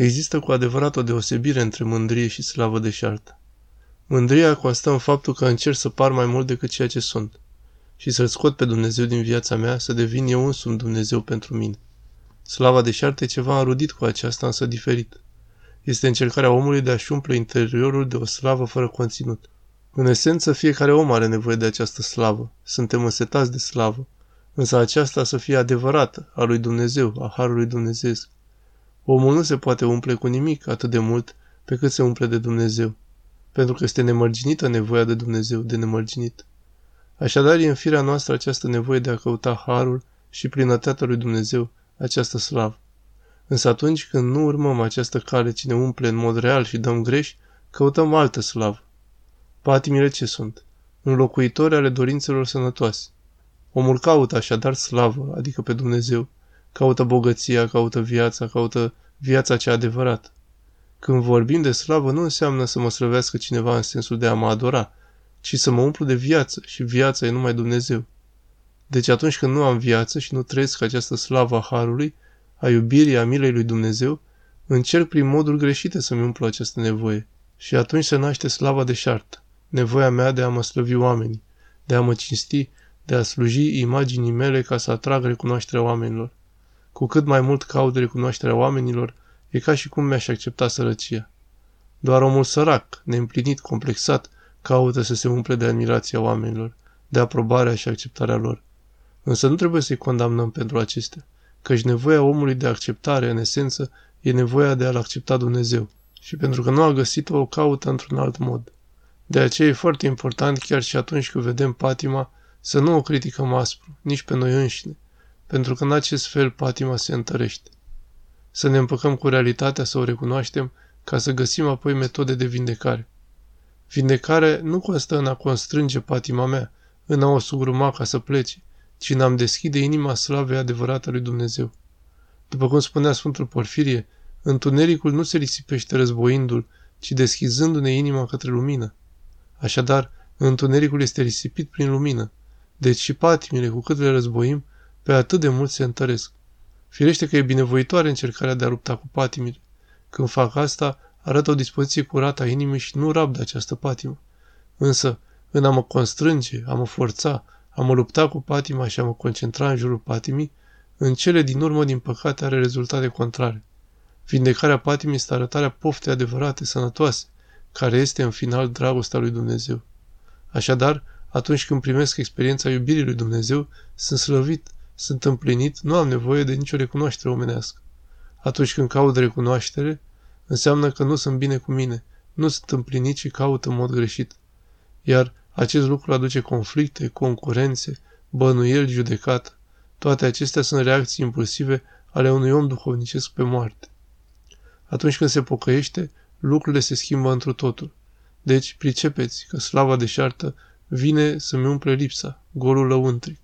Există cu adevărat o deosebire între mândrie și slavă deșartă. Mândria constă în faptul că încerc să par mai mult decât ceea ce sunt și să-L scot pe Dumnezeu din viața mea, să devin eu însumi Dumnezeu pentru mine. Slava deșartă e ceva înrudit cu aceasta, însă diferit. Este încercarea omului de a-și umple interiorul de o slavă fără conținut. În esență, fiecare om are nevoie de această slavă. Suntem însetați de slavă. Însă aceasta să fie adevărată, a lui Dumnezeu, a Harului Dumnezeu. Omul nu se poate umple cu nimic atât de mult pe cât se umple de Dumnezeu, pentru că este nemărginită nevoia de Dumnezeu, de nemărginit. Așadar, e în firea noastră această nevoie de a căuta Harul și plinătatea lui Dumnezeu, această slavă. Însă atunci când nu urmăm această cale ce ne umple în mod real și dăm greș, căutăm altă slavă. Patimile ce sunt? Înlocuitori ale dorințelor sănătoase. Omul caută așadar slavă, adică pe Dumnezeu. Caută bogăția, caută viața, caută viața cea adevărată. Când vorbim de slavă, nu înseamnă să mă slăvească cineva în sensul de a mă adora, ci să mă umplu de viață și viața e numai Dumnezeu. Deci atunci când nu am viață și nu trăiesc această slavă a Harului, a iubirii, a milei lui Dumnezeu, încerc prin modul greșite să-mi umplu această nevoie. Și atunci se naște slava deșartă, nevoia mea de a mă slăvi oamenii, de a mă cinsti, de a sluji imaginii mele ca să atrag recunoașterea oamenilor. Cu cât mai mult caut recunoașterea oamenilor, e ca și cum mi-aș accepta sărăcia. Doar omul sărac, neîmplinit, complexat, caută să se umple de admirația oamenilor, de aprobarea și acceptarea lor. Însă nu trebuie să-i condamnăm pentru acestea, căci nevoia omului de acceptare, în esență, e nevoia de a-L accepta Dumnezeu. Și pentru că nu a găsit-o, o caută într-un alt mod. De aceea e foarte important, chiar și atunci când vedem patima, să nu o criticăm aspru, nici pe noi înșine, pentru că în acest fel patima se întărește. Să ne împăcăm cu realitatea, să o recunoaștem, ca să găsim apoi metode de vindecare. Vindecare nu constă în a constrânge patima mea, în a o sugruma ca să plece, ci în a-mi deschide inima slavei adevărată lui Dumnezeu. După cum spunea Sfântul Porfirie, întunericul nu se risipește războindu-l, ci deschizându-ne inima către lumină. Așadar, întunericul este risipit prin lumină. Deci și patimile, cu cât le războim, pe atât de mult se întăresc. Firește că e binevoitoare încercarea de a lupta cu patimile. Când fac asta, arată o dispoziție curată a inimii și nu rabdă această patimă. Însă, în a mă constrânge, a mă forța, a mă lupta cu patima și a mă concentra în jurul patimii, în cele din urmă, din păcate, are rezultate contrare. Vindecarea patimii este arătarea poftei adevărate, sănătoase, care este în final dragostea lui Dumnezeu. Așadar, atunci când primesc experiența iubirii lui Dumnezeu, sunt slăvit, sunt împlinit, nu am nevoie de nicio recunoaștere omenească. Atunci când caut recunoaștere, înseamnă că nu sunt bine cu mine, nu sunt împlinit și caut în mod greșit. Iar acest lucru aduce conflicte, concurențe, bănuieli, judecată. Toate acestea sunt reacții impulsive ale unui om duhovnicesc pe moarte. Atunci când se pocăiește, lucrurile se schimbă întru totul. Deci, pricepeți că slava deșartă vine să-mi umple lipsa, golul lăuntric.